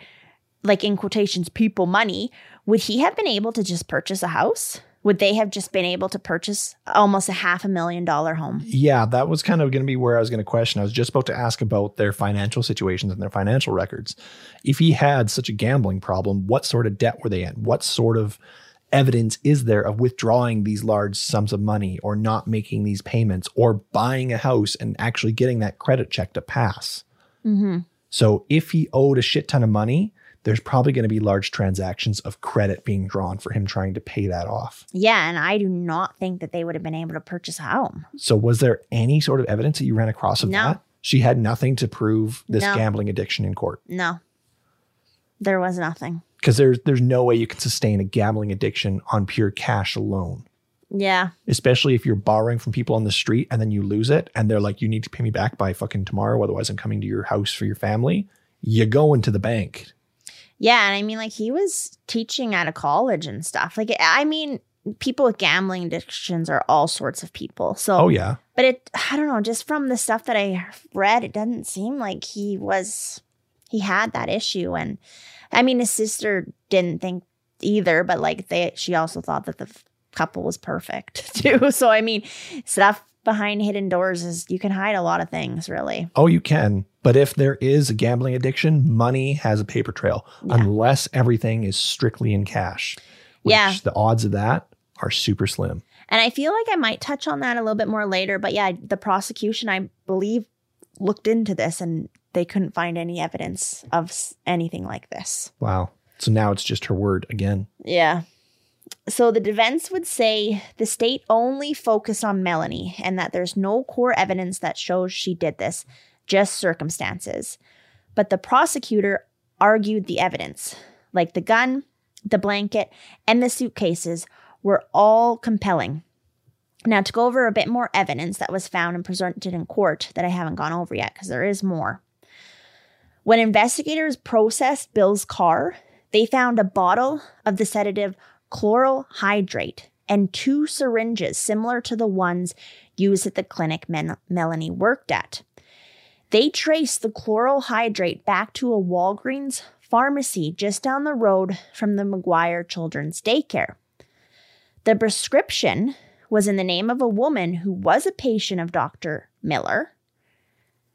like in quotations, people money, would he have been able to just purchase a house? Would they have just been able to purchase almost a half a million dollar home? Yeah, that was kind of going to be where I was going to question. I was just about to ask about their financial situations and their financial records. If he had such a gambling problem, what sort of debt were they in? What sort of evidence is there of withdrawing these large sums of money or not making these payments or buying a house and actually getting that credit check to pass? Mm-hmm. So if he owed a shit ton of money, there's probably going to be large transactions of credit being drawn for him trying to pay that off. Yeah, and I do not think that they would have been able to purchase a home. So was there any sort of evidence that you ran across of No. that? She had nothing to prove this No. gambling addiction in court. No, there was nothing. Because there's there's no way you can sustain a gambling addiction on pure cash alone. Yeah, Especially if you're borrowing from people on the street and then you lose it and they're like, you need to pay me back by fucking tomorrow, otherwise I'm coming to your house for your family. You go into the bank. Yeah, and I mean, like he was teaching at a college and stuff. Like, I mean, people with gambling addictions are all sorts of people. So, Oh yeah. but it, I don't know, just from the stuff that I read, it doesn't seem like he was, he had that issue. And I mean, his sister didn't think either, but like they, she also thought that the couple was perfect [laughs] too. So, I mean, stuff behind hidden doors is you can hide a lot of things, really. Oh, you can. But if there is a gambling addiction, money has a paper trail Yeah. unless everything is strictly in cash. Which Yeah. The odds of that are super slim. And I feel like I might touch on that a little bit more later. But yeah, the prosecution, I believe, looked into this and they couldn't find any evidence of anything like this. Wow. So now it's just her word again. Yeah. So the defense would say the state only focused on Melanie and that there's no core evidence that shows she did this, just circumstances. But the prosecutor argued the evidence, like the gun, the blanket, and the suitcases were all compelling. Now, to go over a bit more evidence that was found and presented in court that I haven't gone over yet, because there is more. When investigators processed Bill's car, they found a bottle of the sedative chloral hydrate and two syringes similar to the ones used at the clinic Men- Melanie worked at. They traced the chloral hydrate back to a Walgreens pharmacy just down the road from the McGuire Children's Daycare. The prescription was in the name of a woman who was a patient of Dr. Miller.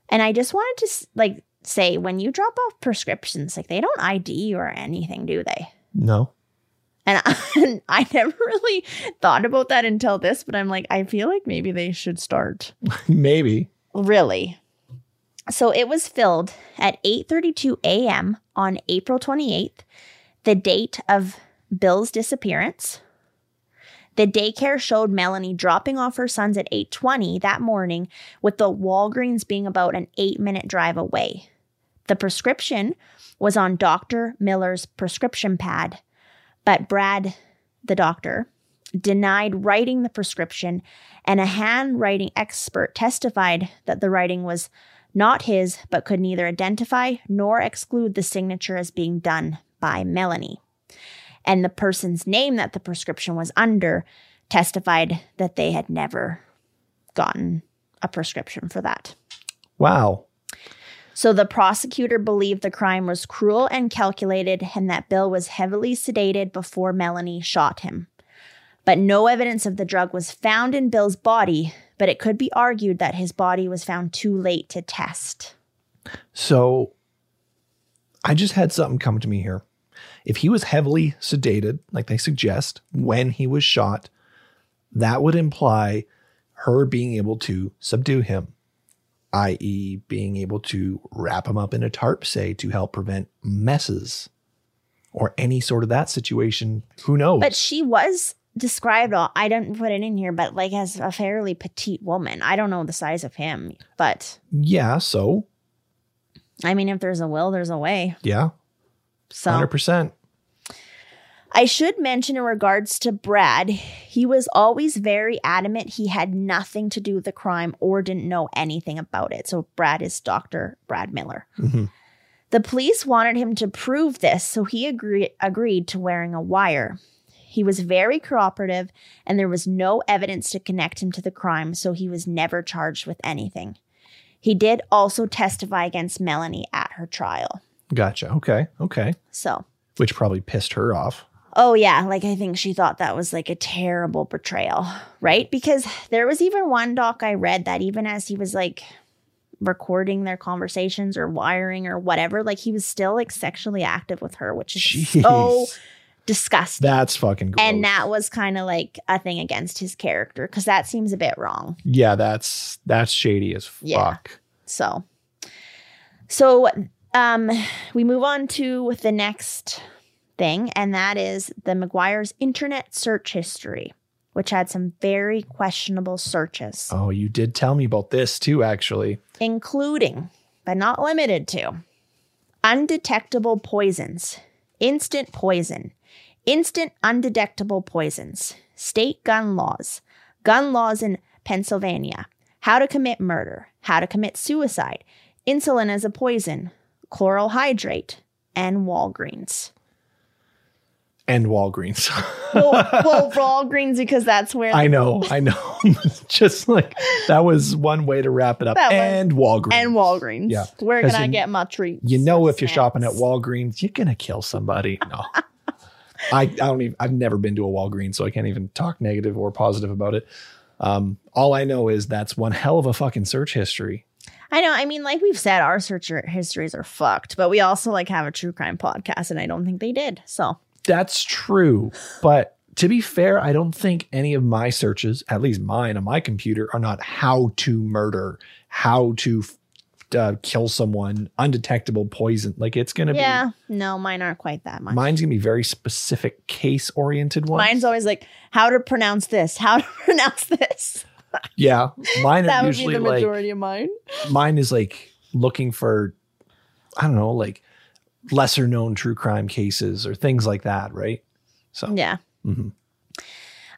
And I just wanted to like say when you drop off prescriptions, like they don't ID you or anything, do they? No. And [laughs] I, and I never really thought about that until this, but I'm like, I feel like maybe they should start. [laughs] Maybe. Really. So it was filled at 8:32 a.m. on April 28th, the date of Bill's disappearance. The daycare showed Melanie dropping off her sons at 8:20 that morning with the Walgreens being about an 8-minute drive away. The prescription was on Dr. Miller's prescription pad, but Brad, the doctor, denied writing the prescription, and a handwriting expert testified that the writing was not his, but could neither identify nor exclude the signature as being done by Melanie. And the person's name that the prescription was under testified that they had never gotten a prescription for that. Wow. So the prosecutor believed the crime was cruel and calculated and that Bill was heavily sedated before Melanie shot him. But no evidence of the drug was found in Bill's body, but it could be argued that his body was found too late to test. So I just had something come to me here. If he was heavily sedated, like they suggest, when he was shot, that would imply her being able to subdue him, i.e., being able to wrap him up in a tarp, say, to help prevent messes or any sort of that situation. Who knows? But she was described, all- I didn't put it in here, but like as a fairly petite woman. I don't know the size of him, but yeah, so I mean, if there's a will, there's a way. yeah, So 100%. I should mention in regards to Brad, he was always very adamant he had nothing to do with the crime or didn't know anything about it. So Brad is Dr. Brad Miller. Mhm. The police wanted him to prove this, so he agree- agreed to wearing a wire. He was very cooperative, and there was no evidence to connect him to the crime, so he was never charged with anything. He did also testify against Melanie at her trial. Gotcha. Okay. Okay. So, Which probably pissed her off. Oh yeah, like I think she thought that was like a terrible betrayal, right? Because there was even one doc I read that even as he was like recording their conversations or wiring or whatever, like he was still like sexually active with her, which is so Jeez. Disgusting. That's fucking gross. and that was kind of like a thing against his character because that seems a bit wrong. yeah, that's that's shady as fuck. Yeah. So, so um, we move on to the next thing, and that is the McGuire's internet search history, which had some very questionable searches, Oh, you did tell me about this too, actually. including, but not limited to, undetectable poisons, instant poison, instant undetectable poisons, state gun laws, gun laws in Pennsylvania, how to commit murder, how to commit suicide, insulin as a poison, chloral hydrate, and Walgreens. And Walgreens. [laughs] Well, well Walgreens because that's where I know, I know. [laughs] Just like that was one way to wrap it up. That was- and Walgreens. and Walgreens. Yeah. Where can I get my treats? you know, if you're shopping at Walgreens, you're gonna kill somebody. No. [laughs] I, I don't even I've never been to a Walgreens, so I can't even talk negative or positive about it. Um, all I know is that's one hell of a fucking search history. I know. I mean, like we've said, our search histories are fucked, but we also like have a true crime podcast, and I don't think they did. So That's true. But to be fair, I don't think any of my searches, at least mine on my computer, are not how to murder, how to uh, kill someone, undetectable poison. Like it's going to be yeah, no, mine aren't quite that much. mine's going to be very specific case oriented ones. Mine's always like how to pronounce this, how to [laughs] pronounce this. yeah. Mine that are would be usually the like, majority of mine. mine is like looking for, I don't know, like lesser known true crime cases or things like that. Right. So, Yeah. mhm.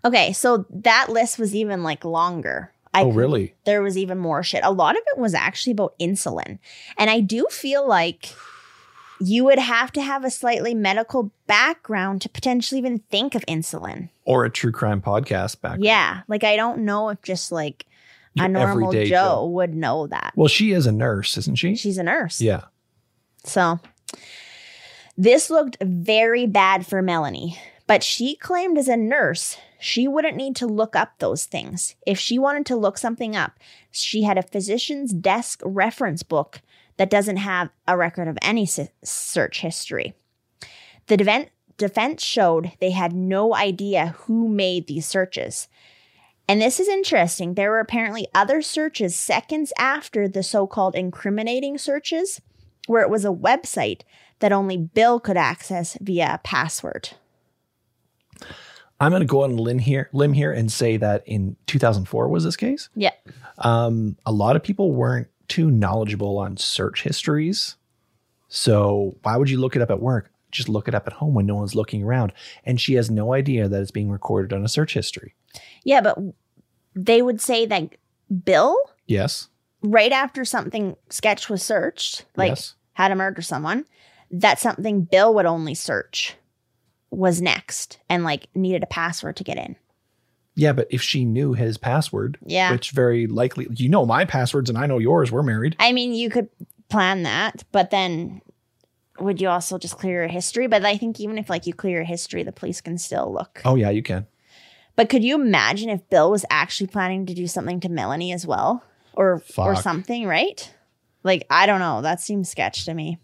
Okay, so that list was even like longer. I oh, could- really? There was even more shit. A lot of it was actually about insulin. And I do feel like you would have to have a slightly medical background to potentially even think of insulin. Or a true crime podcast back. Yeah. Like I don't know if just like a normal Joe, Joe. would know that. Well, she is a nurse, isn't she? She's a nurse. yeah. So this looked very bad for Melanie, but she claimed as a nurse, she wouldn't need to look up those things. If she wanted to look something up, she had a physician's desk reference book that doesn't have a record of any search history. The defense showed they had no idea who made these searches. And this is interesting. There were apparently other searches seconds after the so called incriminating searches where it was a website that only Bill could access via a password. I'm going to go on limb here, limb here and say that in 2004 was this case. Yeah. Um, a lot of people weren't too knowledgeable on search histories. So why would you look it up at work? Just look it up at home when no one's looking around. And she has no idea that it's being recorded on a search history. Yeah, but they would say that Bill, Yes. right after something sketch was searched, like Yes. How to murder someone, that something Bill would only search was next and like needed a password to get in. Yeah, but if she knew his password, Yeah. which very likely, you know my passwords and I know yours, we're married. I mean, you could plan that, but then would you also just clear your history? But I think even if like you clear your history, the police can still look. Oh, yeah, you can. But could you imagine if Bill was actually planning to do something to Melanie as well? Or or something, right? Like, I don't know. That seems sketch to me.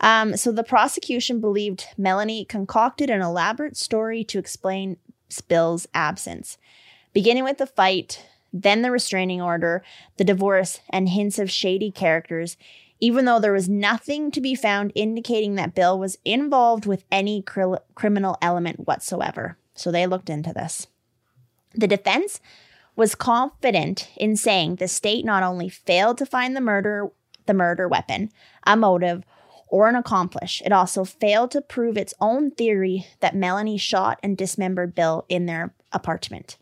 Um, so the prosecution believed Melanie concocted an elaborate story to explain Bill's absence, beginning with the fight, then the restraining order, the divorce, and hints of shady characters, even though there was nothing to be found indicating that Bill was involved with any cri- criminal element whatsoever. So they looked into this. The defense was confident in saying the state not only failed to find the murder the murder weapon, a motive, or an accomplice, it also failed to prove its own theory that Melanie shot and dismembered Bill in their apartment.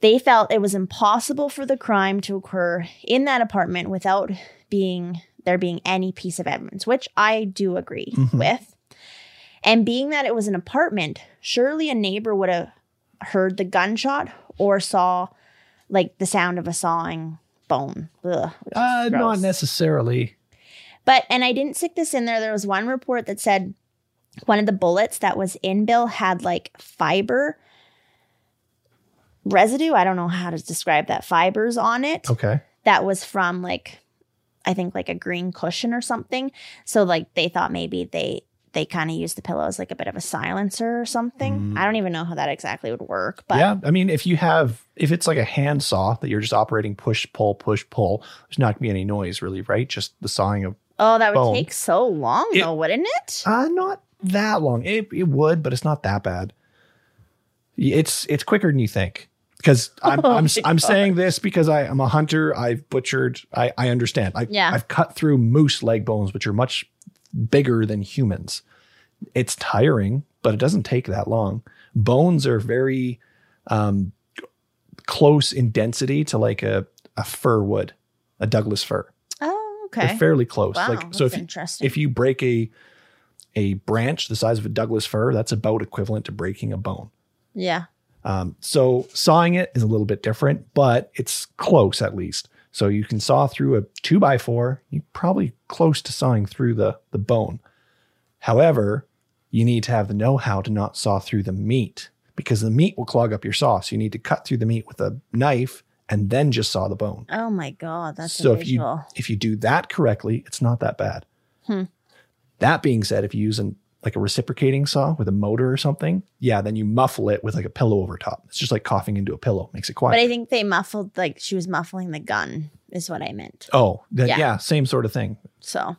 They felt it was impossible for the crime to occur in that apartment without being there being any piece of evidence, which I do agree mm-hmm. with. And being that it was an apartment, surely a neighbor would have heard the gunshot or saw like the sound of a sawing bone. Ugh, Uh, not necessarily. But, and I didn't stick this in there. There was one report that said one of the bullets that was in Bill had like fiber residue. I don't know how to describe that. Fibers on it. Okay. That was from like, I think like a green cushion or something. So like they thought maybe they, they kind of use the pillow as like a bit of a silencer or something. I don't even know how that exactly would work, but yeah, I mean, if you have, if it's like a hand saw that you're just operating push, pull, push, pull, there's not gonna be any noise really, right? Just the sawing of, oh, that would bone. take so long It- though, wouldn't it? uh, not that long. It, it would, but it's not that bad. It's, it's quicker than you think. Because [laughs] I'm, Oh I'm, I'm saying this because I am a hunter. I've butchered. I, I understand. I, Yeah. I've cut through moose leg bones, which are much bigger than humans. It's tiring, but it doesn't take that long. Bones are very um, close in density to like a, a fir wood, a Douglas fir. Oh, okay. They're fairly close. Wow, like so, if you, if you break a a branch the size of a Douglas fir, that's about equivalent to breaking a bone. yeah. Um, so sawing it is a little bit different, but it's close at least. So you can saw through a two by four. You're probably close to sawing through the the bone. However, you need to have the know-how to not saw through the meat because the meat will clog up your saw. So you need to cut through the meat with a knife and then just saw the bone. Oh my god, that's so a if you if you do that correctly, it's not that bad. Hmm. That being said, if you use an like a reciprocating saw with a motor or something, yeah, then you muffle it with like a pillow over top. It's just like coughing into a pillow, makes it quiet. But I think they muffled like she was muffling the gun is what I meant. oh, Yeah. yeah. same sort of thing. So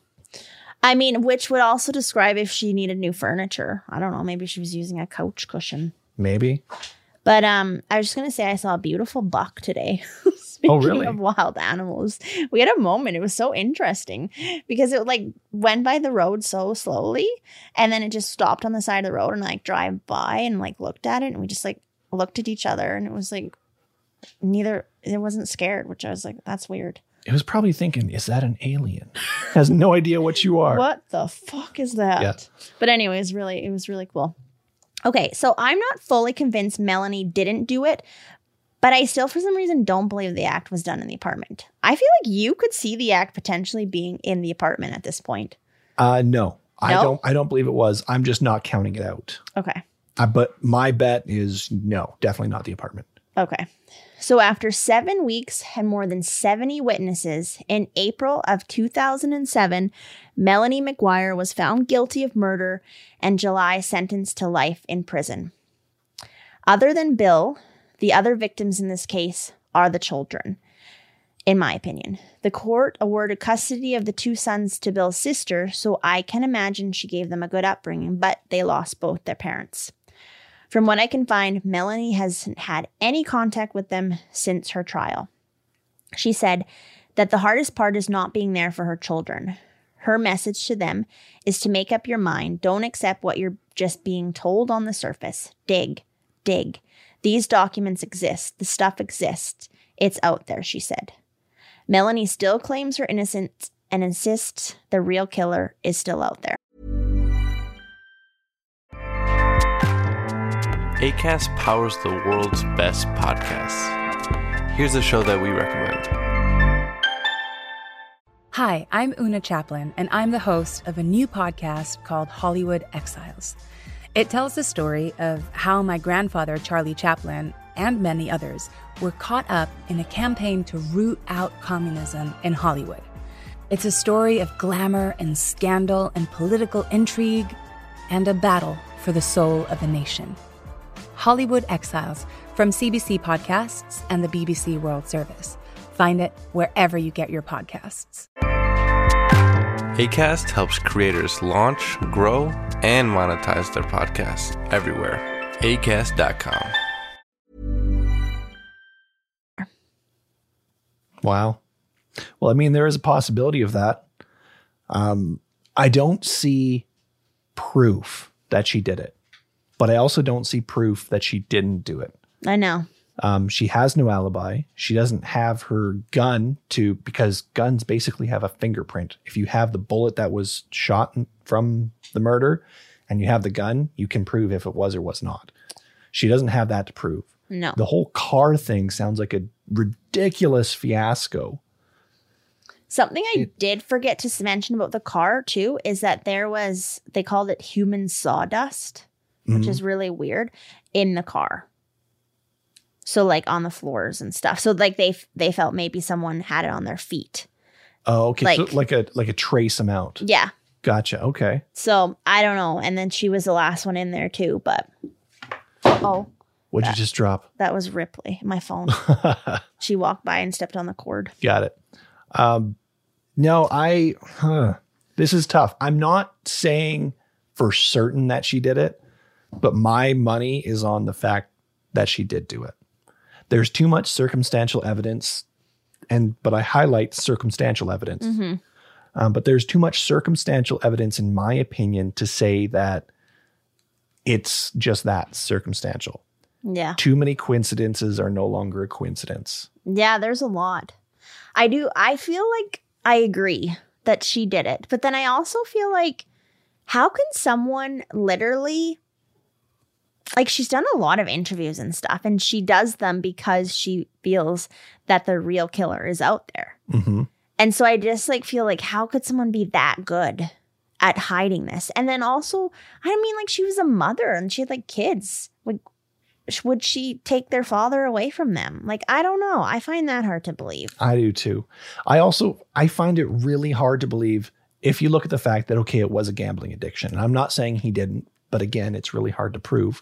I mean, which would also describe if she needed new furniture. I don't know, maybe she was using a couch cushion. Maybe. But um I was just gonna say I saw a beautiful buck today. [laughs] [laughs] Speaking really? of wild animals, we had a moment. It was so interesting because it like went by the road so slowly, and then it just stopped on the side of the road and like drive by and like looked at it, and we just like looked at each other, and it was like neither it wasn't scared, which I was like, that's weird. It was probably thinking, is that an alien? [laughs] Has no idea what you are. What the fuck is that? Yeah. But anyways, really it was really cool. Okay, so I'm not fully convinced Melanie didn't do it, but I still for some reason don't believe the act was done in the apartment. I feel like you could see the act potentially being in the apartment at this point. Uh no. I No? don't I don't believe it was. I'm just not counting it out. Okay. Uh, but my bet is no, definitely not the apartment. Okay. So after 7 weeks and more than 70 witnesses in April of 2007, Melanie McGuire was found guilty of murder and July sentenced to life in prison. Other than Bill, the other victims in this case are the children. In my opinion, the court awarded custody of the two sons to Bill's sister, so I can imagine she gave them a good upbringing, but they lost both their parents. From what I can find, Melanie hasn't had any contact with them since her trial. She said that the hardest part is not being there for her children. Her message to them is to make up your mind. Don't accept what you're just being told on the surface. Dig, dig. These documents exist. The stuff exists. It's out there, she said. Melanie still claims her innocence and insists the real killer is still out there. ACAST powers the world's best podcasts. Here's a show that we recommend. Hi, I'm Oona Chaplin, and I'm the host of a new podcast called Hollywood Exiles. It tells the story of how my grandfather, Charlie Chaplin, and many others were caught up in a campaign to root out communism in Hollywood. It's a story of glamour and scandal and political intrigue and a battle for the soul of a nation. Hollywood Exiles from CBC Podcasts and the BBC World Service. Find it wherever you get your podcasts. ACAST helps creators launch, grow, and monetize their podcasts everywhere. ACAST.com. Wow. Well, I mean, there is a possibility of that. Um, I don't see proof that she did it, but I also don't see proof that she didn't do it. I know. Um, she has no alibi. She doesn't have her gun to because guns basically have a fingerprint. If you have the bullet that was shot from the murder and you have the gun, you can prove if it was or was not. She doesn't have that to prove. No. The whole car thing sounds like a ridiculous fiasco. Something I did forget to mention about the car too is that there was they called it human sawdust, which Mhm. is really weird in the car. So like on the floors and stuff. So like they they felt maybe someone had it on their feet. Oh, okay. Like- so like a like a trace amount. Yeah. Gotcha. Okay. So I don't know. And then she was the last one in there too. But oh, What'd you just drop? that was Ripley, my phone. [laughs] she walked by and stepped on the cord. Got it. Um, no, I. Huh, this is tough. I'm not saying for certain that she did it, but my money is on the fact that she did do it. There's too much circumstantial evidence, and but I highlight circumstantial evidence. Um, but there's too much circumstantial evidence, in my opinion, to say that it's just that circumstantial. Yeah. Too many coincidences are no longer a coincidence. Yeah, there's a lot. I do. I feel like I agree that she did it. But then I also feel like, how can someone literally, like, she's done a lot of interviews and stuff, and she does them because she feels that the real killer is out there. hmm And so I just like feel like, how could someone be that good at hiding this? And then also, I mean, like, she was a mother and she had like kids. Like, would she take their father away from them? Like, I don't know. I find that hard to believe. I do too. I also I find it really hard to believe if you look at the fact that okay, it was a gambling addiction. And I'm not saying he didn't, but again, it's really hard to prove.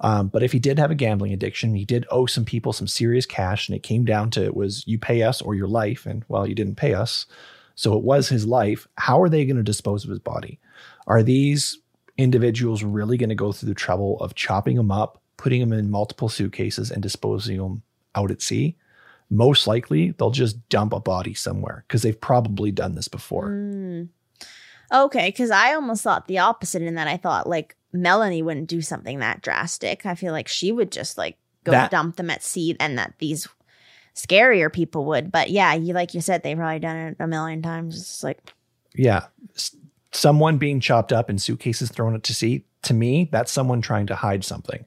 Um, but if he did have a gambling addiction, he did owe some people some serious cash, and it came down to it was you pay us or your life, and well, you didn't pay us, so it was his life. How are they going to dispose of his body? Are these individuals really going to go through the trouble of chopping him up, putting him in multiple suitcases, and disposing him out at sea? most likely they'll just dump a body somewhere because they've probably done this before. Mm. Okay, because I almost thought the opposite in that I thought like Melanie wouldn't do something that drastic. I feel like she would just like go That- dump them at sea and that these scarier people would. But yeah, you like you said, they've probably done it a million times. It's just like, Yeah. S- someone being chopped up in suitcases thrown out to sea, to me, that's someone trying to hide something.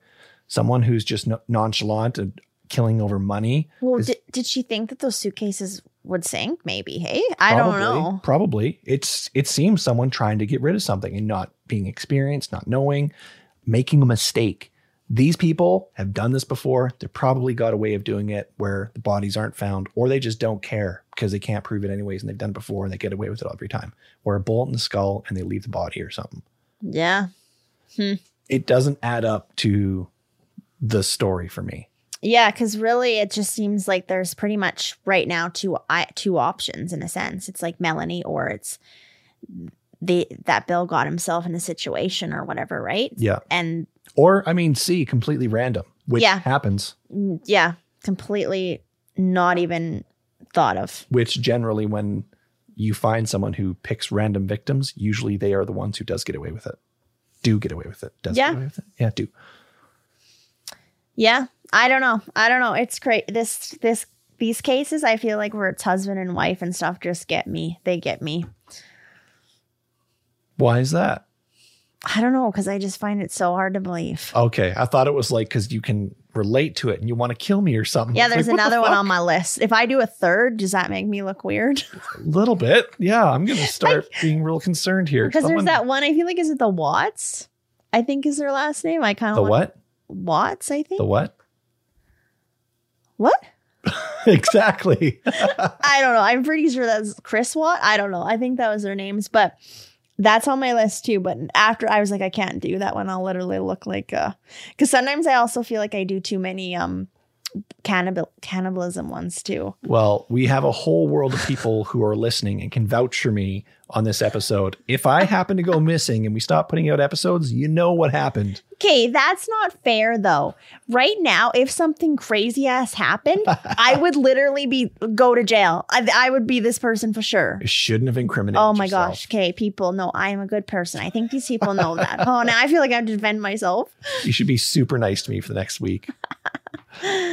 Someone who's just no- nonchalant and killing over money. well, is did, did she think that those suitcases would sink? Maybe. Hey, I don't know. Probably. It's it seems someone trying to get rid of something and not being experienced, not knowing, making a mistake. These people have done this before. they've probably got a way of doing it where the bodies aren't found, or they just don't care because they can't prove it anyways, and they've done it before and they get away with it all every time. Or a bullet in the skull and they leave the body or something. Yeah. Hmm. It doesn't add up to the story for me. Yeah, because really, it just seems like there's pretty much right now two two options in a sense. It's like Melanie, or it's the that Bill got himself in a situation or whatever, right? Yeah. And Or I mean, C, completely random, which Yeah. happens, mm, yeah, completely not even thought of. which generally when you find someone who picks random victims, usually they are the ones who does get away with it. Do get away with it. Does Yeah. get away with it. Yeah, do. Yeah, I don't know. I don't know. It's great. This this these cases, I feel like where it's husband and wife and stuff, just get me. They get me. Why is that? I don't know because I just find it so hard to believe. Okay. I thought it was like because you can relate to it and you want to kill me or something. Yeah, there's like, what the another one on my list. If I do a third, does that make me look weird? [laughs] A little bit. Yeah, I'm going to start being real concerned here. Because Someone- there's that one. I feel like is it the Watts? I think is their last name. I kind of The what? Watts. I think The what? What? [laughs] exactly. I don't know. I'm pretty sure that's Chris Watt. I don't know. I think that was their names, but that's on my list too. But after I was like, I can't do that one. I'll literally look like uh because sometimes I also feel like I do too many um cannibal cannibalism ones too. Well, we have a whole world of people who are listening and can vouch for me on this episode. If I happen to go missing and we stop putting out episodes, you know what happened. Okay, that's not fair though. Right now, if something crazy ass happened, [laughs] I would literally be go to jail. I, I would be this person for sure. You shouldn't have incriminated. Oh my yourself. gosh. Okay, people know I am a good person. I think these people know that. [laughs] oh, now I feel like I have to defend myself. You should be super nice to me for the next week.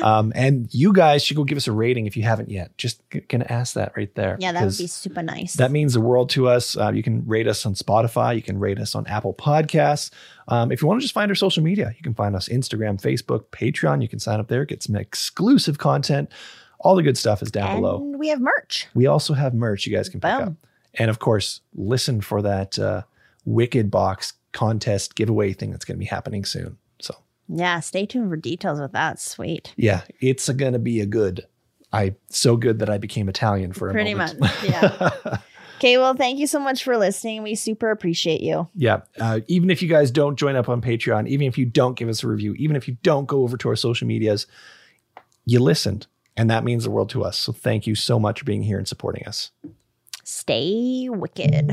um, and you guys should go give us a rating if you haven't yet. Just g- gonna ask that right there. Yeah, that would be super nice. That means the world to us. Uh, you can rate us on Spotify. You can rate us on Apple Podcasts. Um, if you want to just find our social media, you can find us Instagram, Facebook, Patreon. You can sign up there, get some exclusive content. All the good stuff is down and below. we have merch. We also have merch you guys can pick Boom. up. And of course, listen for that uh, Wicked Box contest giveaway thing that's going to be happening soon. So, Yeah, stay tuned for details with that. Sweet. yeah, it's going to be a good. I so good that I became Italian for a Pretty moment. much. Yeah. [laughs] okay, well, thank you so much for listening. We super appreciate you. Yeah. Uh, even if you guys don't join up on Patreon, even if you don't give us a review, even if you don't go over to our social medias, you listened. And that means the world to us. So thank you so much for being here and supporting us. Stay wicked.